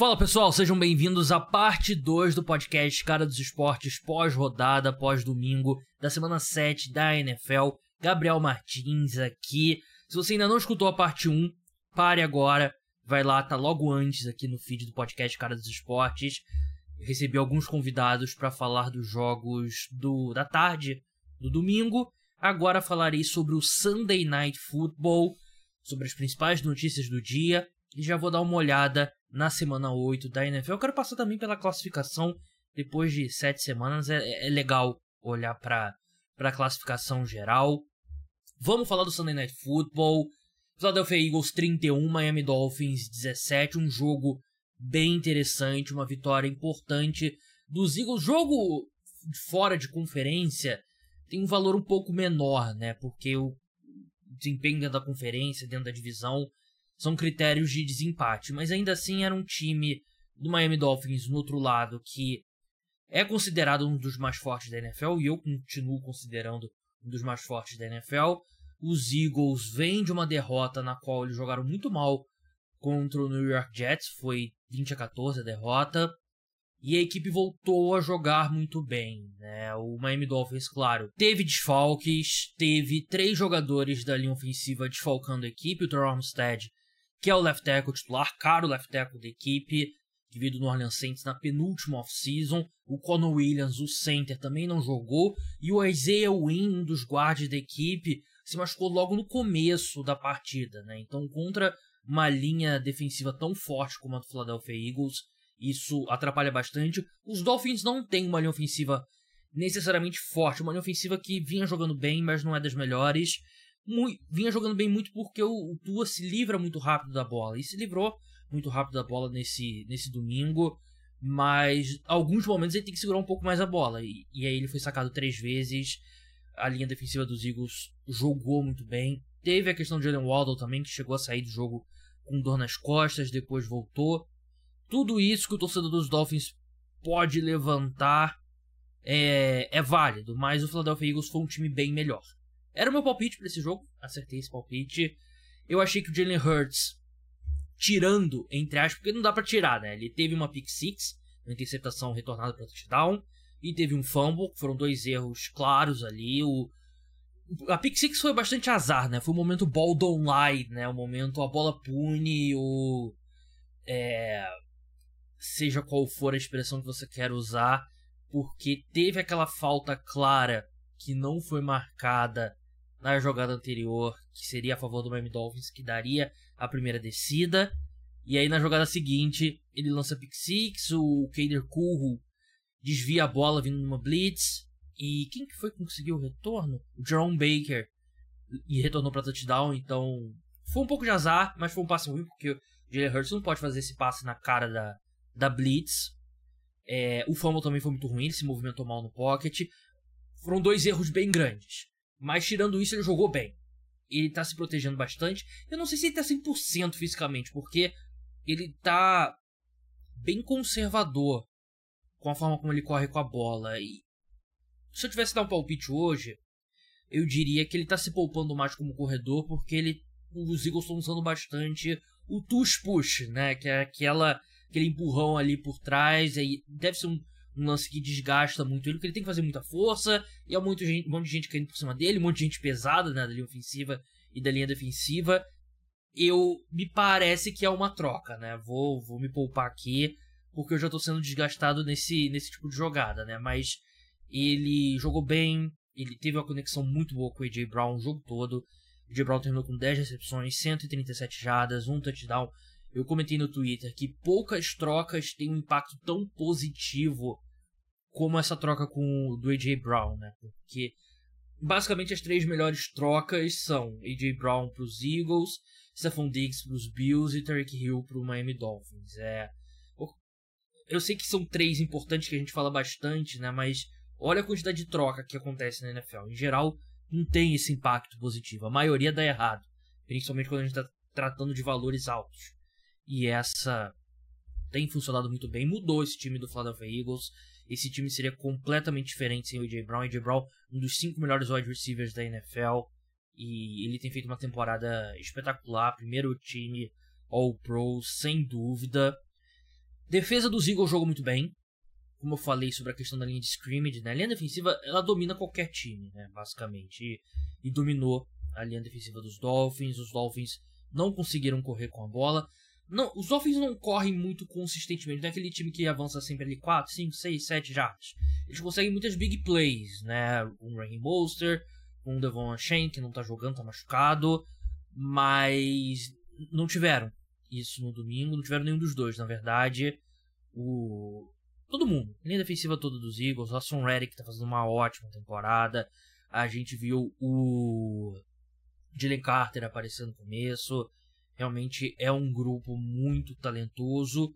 Fala pessoal, sejam bem-vindos à parte 2 do podcast Cara dos Esportes pós-rodada, pós-domingo da semana 7 da NFL. Gabriel Martins aqui. Se você ainda não escutou a parte 1, pare agora, vai lá, tá logo antes aqui no feed do podcast Cara dos Esportes. Eu recebi alguns convidados para falar dos jogos do da tarde do domingo. Agora falarei sobre o Sunday Night Football, sobre as principais notícias do dia e já vou dar uma olhada na semana 8 da NFL. Eu quero passar também pela classificação. Depois de sete semanas, é, é legal olhar para a classificação geral. Vamos falar do Sunday Night Football. Philadelphia Eagles 31, Miami Dolphins 17. Um jogo bem interessante, uma vitória importante dos Eagles. Jogo fora de conferência tem um valor um pouco menor, né? Porque o desempenho dentro da conferência, dentro da divisão, são critérios de desempate, mas ainda assim era um time do Miami Dolphins no outro lado que é considerado um dos mais fortes da NFL e eu continuo considerando um dos mais fortes da NFL. Os Eagles vêm de uma derrota na qual eles jogaram muito mal contra o New York Jets, foi 20 a 14 a derrota. E a equipe voltou a jogar muito bem, né? O Miami Dolphins, claro, teve desfalques, teve três jogadores da linha ofensiva desfalcando a equipe, o Terrell Armstead que é o left tackle titular, caro left tackle da equipe, que veio do New Orleans Saints na penúltima off-season. O Conor Williams, o center, também não jogou. E o Isaiah Wynn, um dos guardas da equipe, se machucou logo no começo da partida. Né? Então, contra uma linha defensiva tão forte como a do Philadelphia Eagles, isso atrapalha bastante. Os Dolphins não têm uma linha ofensiva necessariamente forte, uma linha ofensiva que vinha jogando bem, mas não é das melhores muito, vinha jogando bem muito porque o, o Tua se livra muito rápido da bola. E se livrou muito rápido da bola nesse, nesse domingo. Mas alguns momentos ele tem que segurar um pouco mais a bola. E, e aí ele foi sacado três vezes. A linha defensiva dos Eagles jogou muito bem. Teve a questão de Jalen Waddle também, que chegou a sair do jogo com dor nas costas, depois voltou. Tudo isso que o torcedor dos Dolphins pode levantar é, é válido, mas o Philadelphia Eagles foi um time bem melhor. Era o meu palpite para esse jogo, acertei esse palpite. Eu achei que o Jalen Hurts, tirando, entre aspas, porque não dá para tirar, né? Ele teve uma pick six, uma interceptação retornada para touchdown, e teve um fumble, foram dois erros claros ali. O, a pick six foi bastante azar, né? Foi o momento ball don't lie, né? O momento a bola pune, o... É, seja qual for a expressão que você quer usar, porque teve aquela falta clara que não foi marcada na jogada anterior, que seria a favor do Miami Dolphins, que daria a primeira descida. E aí na jogada seguinte, ele lança pick six, o Kader Curro desvia a bola vindo numa blitz. E quem que foi que conseguiu o retorno? O Jerome Baker. E retornou para touchdown, então foi um pouco de azar, mas foi um passe ruim, porque o Jalen Hurts não pode fazer esse passe na cara da, da blitz. É, o fumble também foi muito ruim, ele se movimentou mal no pocket. Foram dois erros bem grandes. Mas tirando isso, ele jogou bem. Ele tá se protegendo bastante. Eu não sei se ele tá 100% fisicamente, porque ele tá bem conservador com a forma como ele corre com a bola. E se eu tivesse que dar um palpite hoje, eu diria que ele tá se poupando mais como corredor, porque ele os Eagles estão usando bastante o tush push, né? Que é aquela aquele empurrão ali por trás, aí deve ser um um lance que desgasta muito ele, porque ele tem que fazer muita força, e há muito gente, um monte de gente caindo por cima dele, um monte de gente pesada né, da linha ofensiva e da linha defensiva. Eu me parece que é uma troca, né? Vou, vou me poupar aqui, porque eu já tô sendo desgastado nesse, nesse tipo de jogada, né? Mas ele jogou bem, ele teve uma conexão muito boa com o AJ Brown o jogo todo. O AJ Brown terminou com 10 recepções, 137 jardas, um touchdown. Eu comentei no Twitter que poucas trocas têm um impacto tão positivo como essa troca com o do AJ Brown, né? Porque basicamente as três melhores trocas são AJ Brown para os Eagles, Stephon Diggs para os Bills e Tarek Hill para o Miami Dolphins. É, eu sei que são três importantes que a gente fala bastante, né? Mas olha a quantidade de troca que acontece na NFL. Em geral, não tem esse impacto positivo. A maioria dá errado, principalmente quando a gente está tratando de valores altos. E essa tem funcionado muito bem. Mudou esse time do Philadelphia Eagles. Esse time seria completamente diferente sem o AJ Brown. AJ Brown, um dos cinco melhores wide receivers da NFL. E ele tem feito uma temporada espetacular. Primeiro time All Pro, sem dúvida. Defesa dos Eagles jogou muito bem. Como eu falei sobre a questão da linha de scrimmage, né? A linha defensiva, ela domina qualquer time, né? Basicamente. E, e dominou a linha defensiva dos Dolphins. Os Dolphins não conseguiram correr com a bola. Não, os Dolphins não correm muito consistentemente. Não é aquele time que avança sempre ali 4, 5, 6, 7 jardas. Eles conseguem muitas big plays, né? Um Raheem Bolster, um Devon Shane, que não tá jogando, tá machucado. Mas não tiveram isso no domingo. Não tiveram nenhum dos dois, na verdade. O... Todo mundo. A linha defensiva toda dos Eagles. O Hassan Reddick tá fazendo uma ótima temporada. A gente viu o Dylan Carter aparecendo no começo. Realmente é um grupo muito talentoso.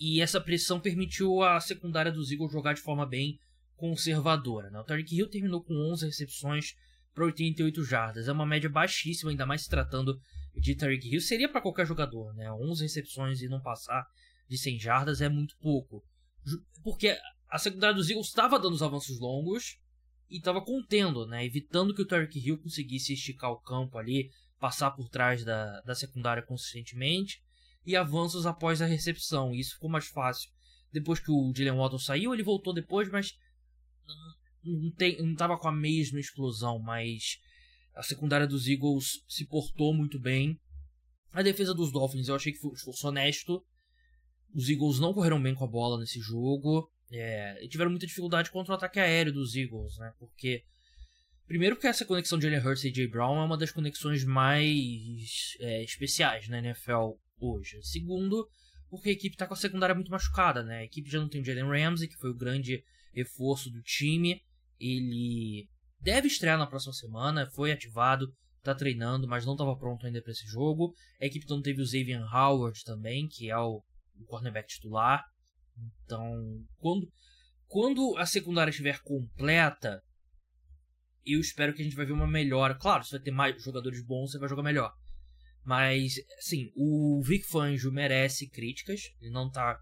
E essa pressão permitiu a secundária dos Eagles jogar de forma bem conservadora. Né? O Tarek Hill terminou com 11 recepções para 88 jardas. É uma média baixíssima, ainda mais se tratando de Tarek Hill. Seria para qualquer jogador, né? 11 recepções e não passar de 100 jardas é muito pouco. Porque a secundária dos Eagles estava dando os avanços longos e estava contendo, né? Evitando que o Tarek Hill conseguisse esticar o campo ali, passar por trás da, da secundária consistentemente e avanços após a recepção. Isso ficou mais fácil. Depois que o Dylan Waddle saiu, ele voltou depois, mas não, tem, não tava com a mesma explosão, mas a secundária dos Eagles se portou muito bem. A defesa dos Dolphins eu achei que foi, foi honesto. Os Eagles não correram bem com a bola nesse jogo. É, e tiveram muita dificuldade contra o ataque aéreo dos Eagles, né? Porque Primeiro porque essa conexão de Jalen Hurts e J. Brown é uma das conexões mais é, especiais na NFL hoje. Segundo, porque a equipe está com a secundária muito machucada, né? A equipe já não tem o Jalen Ramsey, que foi o grande reforço do time. Ele deve estrear na próxima semana, foi ativado, está treinando, mas não estava pronto ainda para esse jogo. A equipe não teve o Xavier Howard também, que é o, o cornerback titular. Então, quando, quando a secundária estiver completa, eu espero que a gente vai ver uma melhora. Claro, se vai ter mais jogadores bons, você vai jogar melhor. Mas, assim, o Vic Fangio merece críticas. Ele não tá,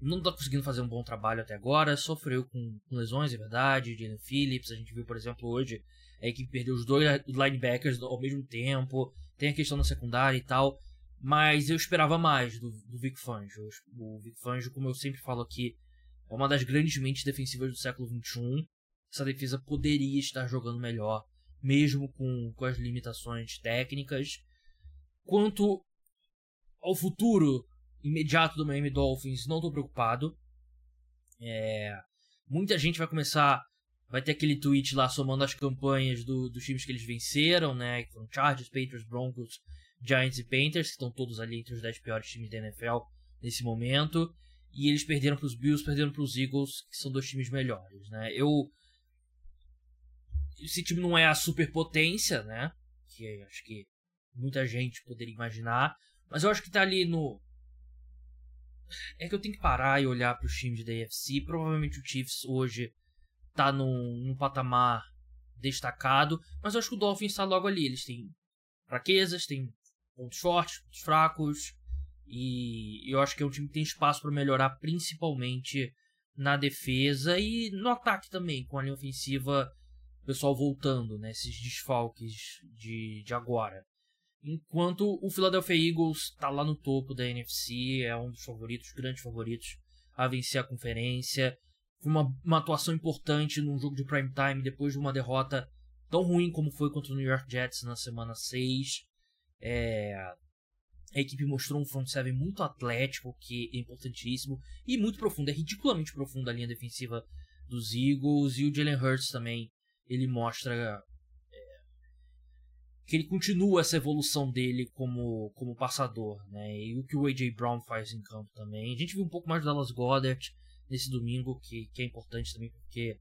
não tá conseguindo fazer um bom trabalho até agora. Sofreu com, com lesões, é verdade. Jalen Phillips, a gente viu, por exemplo, hoje a equipe perdeu os dois linebackers ao mesmo tempo. Tem a questão da secundária e tal. Mas eu esperava mais do, do Vic Fangio. O Vic Fangio, como eu sempre falo aqui, é uma das grandes mentes defensivas do século XXI essa defesa poderia estar jogando melhor, mesmo com, com as limitações técnicas. Quanto ao futuro imediato do Miami Dolphins, não estou preocupado. É, muita gente vai começar. Vai ter aquele tweet lá somando as campanhas do, dos times que eles venceram, né? Que foram Chargers, Patriots, Broncos, Giants e Panthers, que estão todos ali entre os 10 piores times da NFL nesse momento. E eles perderam para os Bills, perderam para os Eagles, que são dois times melhores, né? Eu esse time não é a superpotência, né? Que acho que muita gente poderia imaginar. Mas eu acho que tá ali no. É que eu tenho que parar e olhar para os times da AFC. Provavelmente o Chiefs hoje tá num, num patamar destacado. Mas eu acho que o Dolphins está logo ali. Eles têm fraquezas, têm pontos fortes, pontos fracos. E eu acho que é um time que tem espaço para melhorar, principalmente na defesa e no ataque também, com a linha ofensiva o pessoal voltando, né, esses desfalques de, de agora. Enquanto o Philadelphia Eagles está lá no topo da NFC, é um dos favoritos, grandes favoritos a vencer a conferência. Foi uma, uma atuação importante num jogo de prime time depois de uma derrota tão ruim como foi contra o New York Jets na semana 6. É, a equipe mostrou um front seven muito atlético, que é importantíssimo, e muito profundo. É ridiculamente profunda a linha defensiva dos Eagles. E o Jalen Hurts também ele mostra é, que ele continua essa evolução dele como, como passador, né? E o que o AJ Brown faz em campo também. A gente viu um pouco mais do Dallas Goddard nesse domingo, que, que é importante também porque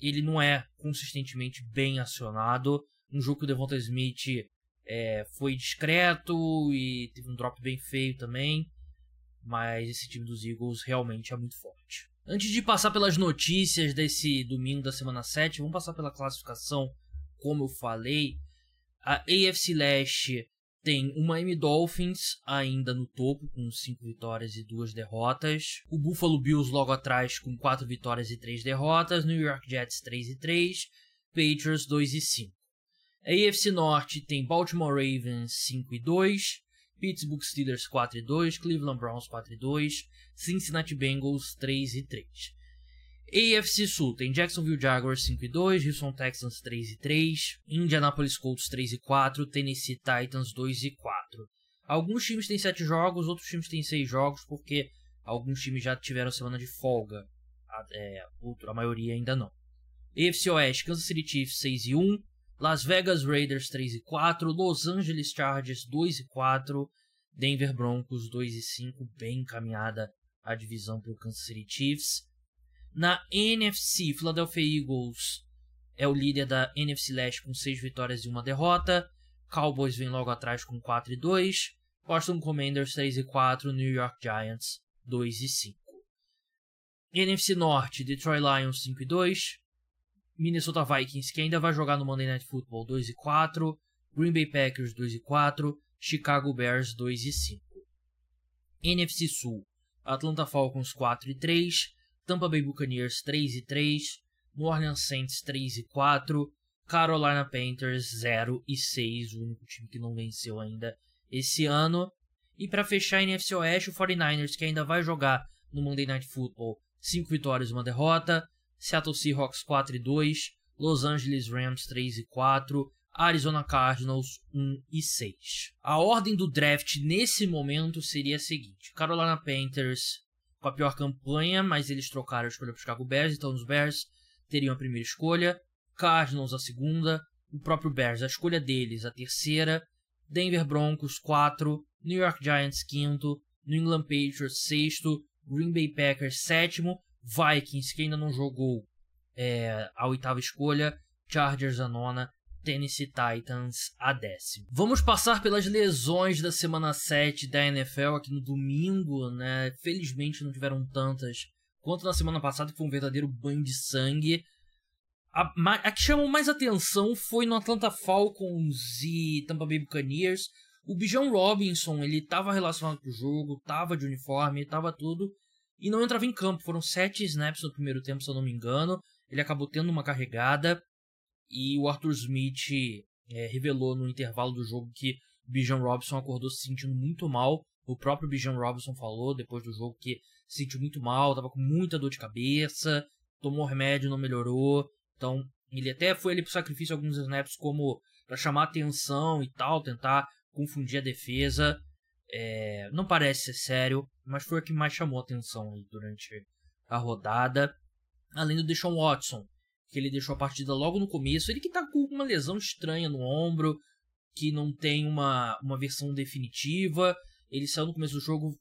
ele não é consistentemente bem acionado. Um jogo que o Devonta Smith é, foi discreto e teve um drop bem feio também. Mas esse time dos Eagles realmente é muito forte. Antes de passar pelas notícias desse domingo da semana 7, vamos passar pela classificação, como eu falei. A AFC Leste tem o Miami Dolphins ainda no topo, com 5 vitórias e 2 derrotas. O Buffalo Bills logo atrás, com 4 vitórias e 3 derrotas. New York Jets 3 e 3. Patriots 2 e 5. A AFC Norte tem Baltimore Ravens 5 e 2. Pittsburgh Steelers 4 e 2, Cleveland Browns 4 e 2, Cincinnati Bengals 3 e 3. AFC Sul tem Jacksonville Jaguars 5 e 2, Houston Texans 3 e 3, Indianapolis Colts 3 e 4, Tennessee Titans 2 e 4. Alguns times têm 7 jogos, outros times têm 6 jogos porque alguns times já tiveram semana de folga. A, é, a maioria ainda não. AFC Oeste, Kansas City Chiefs 6 e 1, Las Vegas Raiders 3 e 4, Los Angeles Chargers 2 e 4, Denver Broncos 2 e 5, bem encaminhada a divisão para o Kansas City Chiefs. Na NFC, Philadelphia Eagles é o líder da NFC Leste com 6 vitórias e uma derrota. Cowboys vem logo atrás com 4 e 2. Boston Commanders 3 e 4, New York Giants 2 e 5. NFC Norte, Detroit Lions 5 e 2, Minnesota Vikings, que ainda vai jogar no Monday Night Football 2 e 4, Green Bay Packers 2 e 4, Chicago Bears 2 e 5. NFC Sul, Atlanta Falcons 4 e 3, Tampa Bay Buccaneers 3 e 3, New Orleans Saints 3 e 4, Carolina Panthers 0 e 6, o único time que não venceu ainda esse ano. E para fechar a NFC Oeste, o 49ers, que ainda vai jogar no Monday Night Football, 5 vitórias e uma derrota, Seattle Seahawks 4 e 2, Los Angeles Rams 3 e 4, Arizona Cardinals 1 e 6. A ordem do draft nesse momento seria a seguinte: Carolina Panthers com a pior campanha, mas eles trocaram a escolha para os Chicago Bears, então os Bears teriam a primeira escolha, Cardinals a segunda, o próprio Bears a escolha deles a terceira, Denver Broncos 4, New York Giants quinto, New England Patriots sexto, Green Bay Packers sétimo Vikings, que ainda não jogou é, a oitava escolha, Chargers a nona, Tennessee Titans a décima. Vamos passar pelas lesões da semana 7 da NFL aqui no domingo, né? Felizmente não tiveram tantas quanto na semana passada, que foi um verdadeiro banho de sangue. A, a que chamou mais atenção foi no Atlanta Falcons e Tampa Bay Buccaneers. O Bijan Robinson, ele estava relacionado com o jogo, estava de uniforme, estava tudo, e não entrava em campo. Foram sete snaps no primeiro tempo, se eu não me engano. Ele acabou tendo uma carregada e o Arthur Smith é, revelou no intervalo do jogo que o Bijan Robinson acordou se sentindo muito mal. O próprio Bijan Robinson falou depois do jogo que se sentiu muito mal, estava com muita dor de cabeça, tomou remédio, não melhorou. Então, ele até foi ali pro sacrifício alguns snaps como para chamar atenção e tal, tentar confundir a defesa. É, não parece ser sério, mas foi o que mais chamou atenção durante a rodada. Além do Deshaun Watson, que ele deixou a partida logo no começo. Ele que tá com uma lesão estranha no ombro, que não tem uma, uma versão definitiva. Ele saiu no começo do jogo,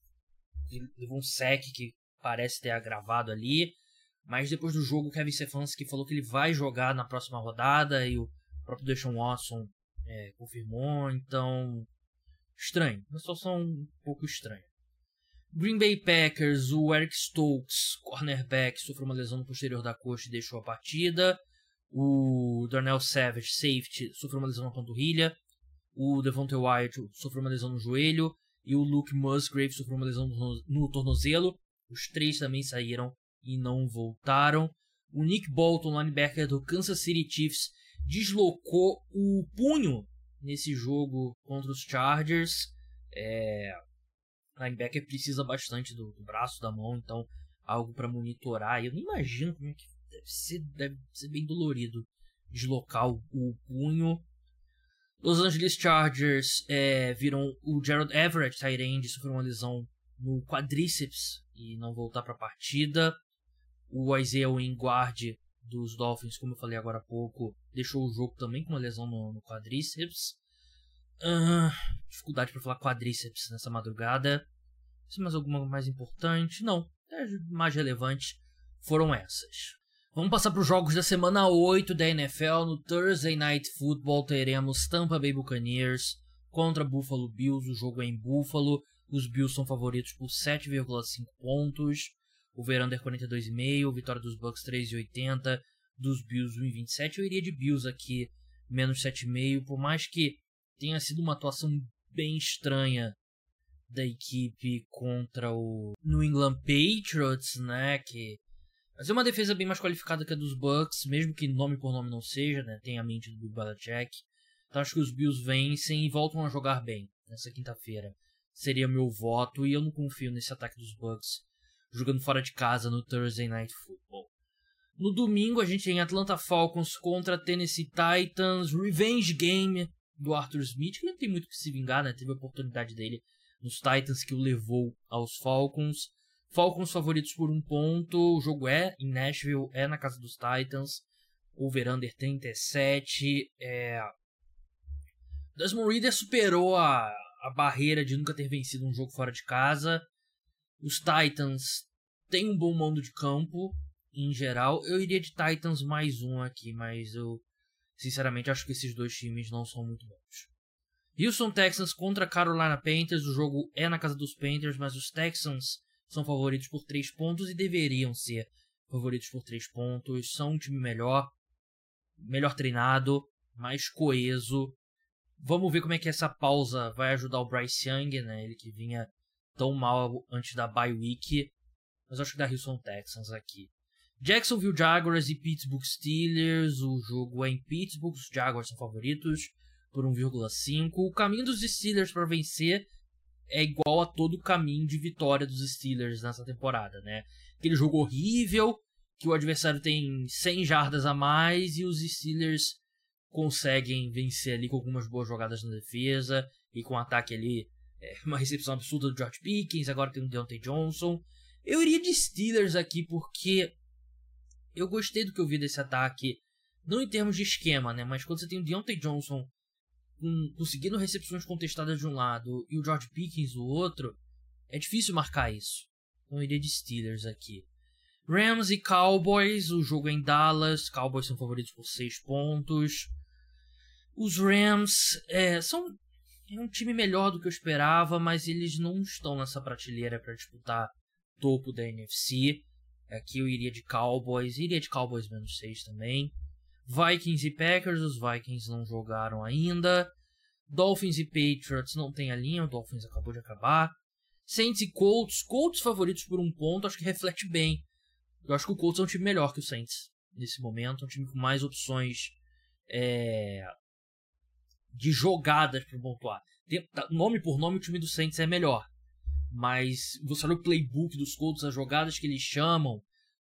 levou um sec que parece ter agravado ali. Mas depois do jogo, o Kevin Stefanski falou que ele vai jogar na próxima rodada e o próprio Deshaun Watson é, confirmou. Então, Estranho, uma situação um pouco estranha. Green Bay Packers, o Eric Stokes, cornerback, sofreu uma lesão no posterior da coxa e deixou a partida. O Darnell Savage, safety, sofreu uma lesão na panturrilha. O Devontae Wyatt sofreu uma lesão no joelho. E o Luke Musgrave sofreu uma lesão no tornozelo. Os três também saíram e não voltaram. O Nick Bolton, linebacker do Kansas City Chiefs, deslocou o punho nesse jogo contra os Chargers. É, linebacker precisa bastante do, do braço, da mão, então algo para monitorar. Eu nem imagino como é que deve ser, deve ser bem dolorido deslocar o, o punho. Los Angeles Chargers é, viram o Gerald Everett, Tyrande, sofreu uma lesão no quadríceps e não voltar para a partida. O Isaiah Wingard dos Dolphins, como eu falei agora há pouco, deixou o jogo também com uma lesão no, no quadríceps. Uh, dificuldade para falar quadríceps nessa madrugada. Se mais alguma mais importante? Não. As mais relevantes foram essas. Vamos passar para os jogos da semana 8 da NFL. No Thursday Night Football teremos Tampa Bay Buccaneers contra Buffalo Bills. O jogo é em Buffalo. Os Bills são favoritos por 7,5 pontos. O Verander 42,5. Vitória dos Bucks 3,80. Dos Bills 1,27. Eu iria de Bills aqui, menos 7,5. Por mais que tenha sido uma atuação bem estranha da equipe contra o New England Patriots, né? Que mas é uma defesa bem mais qualificada que a dos Bucks, mesmo que nome por nome não seja, né? Tem a mente do Bill Belichick. Então acho que os Bills vencem e voltam a jogar bem nessa quinta-feira. seria meu voto e eu não confio nesse ataque dos Bucks jogando fora de casa no Thursday Night Football. No domingo a gente tem Atlanta Falcons contra Tennessee Titans, Revenge Game do Arthur Smith, que não tem muito que se vingar, né? Teve a oportunidade dele nos Titans que o levou aos Falcons. Falcons favoritos por um ponto, o jogo é em Nashville, é na casa dos Titans. Over-under 37. É... Desmond Reader superou a, a barreira de nunca ter vencido um jogo fora de casa. Os Titans têm um bom mando de campo, em geral. Eu iria de Titans mais um aqui, mas eu sinceramente acho que esses dois times não são muito bons. Houston Texans contra Carolina Panthers. O jogo é na casa dos Panthers, mas os Texans são favoritos por 3 pontos e deveriam ser favoritos por 3 pontos. São um time melhor, melhor treinado, mais coeso. Vamos ver como é que essa pausa vai ajudar o Bryce Young, né? Ele que vinha tão mal antes da bye week. Mas acho que da Houston Texans aqui. Jacksonville Jaguars e Pittsburgh Steelers. O jogo é em Pittsburgh. Os Jaguars são favoritos por 1,5. O caminho dos Steelers para vencer é igual a todo o caminho de vitória dos Steelers nessa temporada, né? Aquele jogo horrível que o adversário tem 100 jardas a mais e os Steelers conseguem vencer ali com algumas boas jogadas na defesa e com um ataque ali, é, uma recepção absurda do George Pickens, agora tem o Deontay Johnson. Eu iria de Steelers aqui porque eu gostei do que eu vi desse ataque, não em termos de esquema, né, mas quando você tem o Deontay Johnson com, conseguindo recepções contestadas de um lado e o George Pickens do outro, é difícil marcar isso. Então eu iria de Steelers aqui. Rams e Cowboys, o jogo é em Dallas, Cowboys são favoritos por 6 pontos. Os Rams é, são é um time melhor do que eu esperava, mas eles não estão nessa prateleira para disputar topo da NFC. Aqui eu iria de Cowboys, iria de Cowboys menos 6 também. Vikings e Packers, os Vikings não jogaram ainda. Dolphins e Patriots não tem a linha, o Dolphins acabou de acabar. Saints e Colts, Colts favoritos por um ponto, acho que reflete bem. Eu acho que o Colts é um time melhor que o Saints nesse momento, é um time com mais opções é, de jogadas para pontuar. Tá, nome por nome, o time do Saints é melhor. Mas você olha o playbook dos Colts, as jogadas que eles chamam,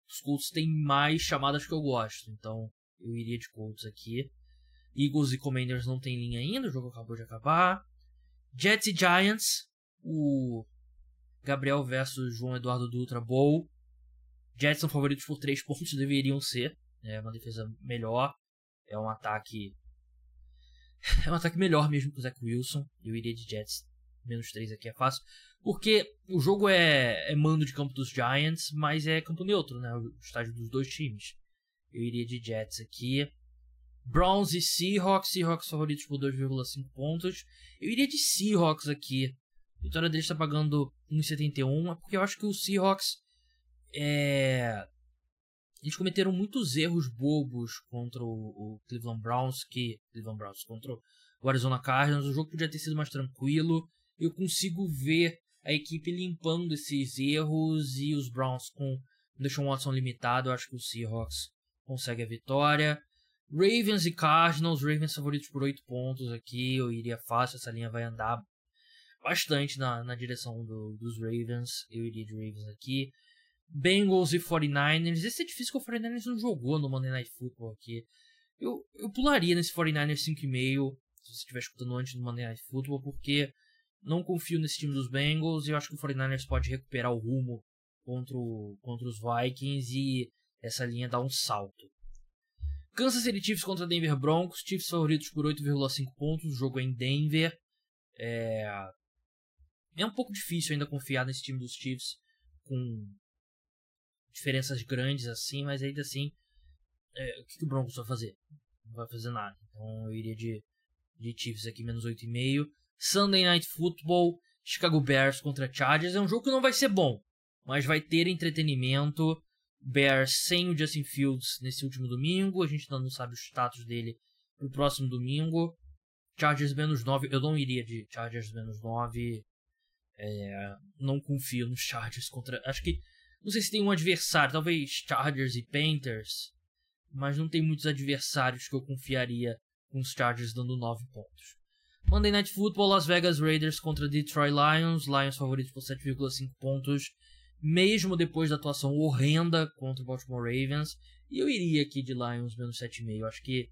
os Colts têm mais chamadas que eu gosto. Então, eu iria de Colts aqui. Eagles e Commanders não tem linha ainda, o jogo acabou de acabar. Jets e Giants, o Gabriel versus João Eduardo Dutra Bowl. Jets são favoritos por 3 pontos, deveriam ser. É uma defesa melhor. É um ataque. É um ataque melhor mesmo que o Zach Wilson. Eu iria de Jets. Menos 3 aqui é fácil. Porque o jogo é, é mando de campo dos Giants, mas é campo neutro, né? O estádio dos dois times. Eu iria de Jets aqui. Browns e Seahawks. Seahawks favoritos por 2,5 pontos. Eu iria de Seahawks aqui. A vitória deles está pagando 1,71. É porque eu acho que o Seahawks. É... Eles cometeram muitos erros bobos contra o, o Cleveland Browns. Que. Cleveland Browns contra o Arizona Cardinals. O jogo podia ter sido mais tranquilo. Eu consigo ver a equipe limpando esses erros e os Browns com Deshaun Watson limitado. Eu acho que o Seahawks consegue a vitória. Ravens e Cardinals, Ravens favoritos por 8 pontos aqui, eu iria fácil, essa linha vai andar bastante na, na direção do, dos Ravens, eu iria de Ravens aqui. Bengals e 49ers, esse é difícil que o 49ers não jogou no Monday Night Football aqui. Eu, eu pularia nesse 49ers 5,5 se você estiver escutando antes do Monday Night Football, porque não confio nesse time dos Bengals e eu acho que o 49ers pode recuperar o rumo contra, o, contra os Vikings e essa linha dá um salto. Kansas City Chiefs contra Denver Broncos. Chiefs favoritos por 8,5 pontos. O jogo é em Denver. É... é um pouco difícil ainda confiar nesse time dos Chiefs com diferenças grandes assim, mas ainda assim, é... o que, que o Broncos vai fazer? Não vai fazer nada. Então eu iria de, de Chiefs aqui, menos 8,5. Sunday Night Football, Chicago Bears contra Chargers. É um jogo que não vai ser bom, mas vai ter entretenimento. Bears sem o Justin Fields nesse último domingo. A gente ainda não sabe o status dele pro próximo domingo. Chargers menos 9. Eu não iria de Chargers menos 9. É, não confio nos Chargers contra. Acho que. Não sei se tem um adversário. Talvez Chargers e Panthers. Mas não tem muitos adversários que eu confiaria com os Chargers dando 9 pontos. Monday Night Football, Las Vegas Raiders contra Detroit Lions. Lions favoritos por 7,5 pontos, mesmo depois da atuação horrenda contra o Baltimore Ravens. E eu iria aqui de Lions menos 7,5. Acho que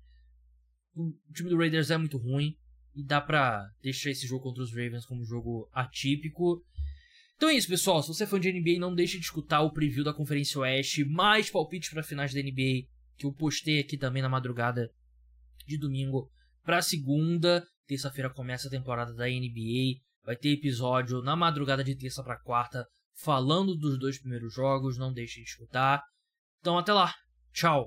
o time do Raiders é muito ruim e dá pra deixar esse jogo contra os Ravens como um jogo atípico. Então é isso, pessoal. Se você é fã de NBA, não deixe de escutar o preview da Conferência Oeste, mais palpites para finais da NBA, que eu postei aqui também na madrugada de domingo para segunda. Terça-feira começa a temporada da NBA. Vai ter episódio na madrugada de terça para quarta falando dos dois primeiros jogos. Não deixe de escutar. Então até lá. Tchau.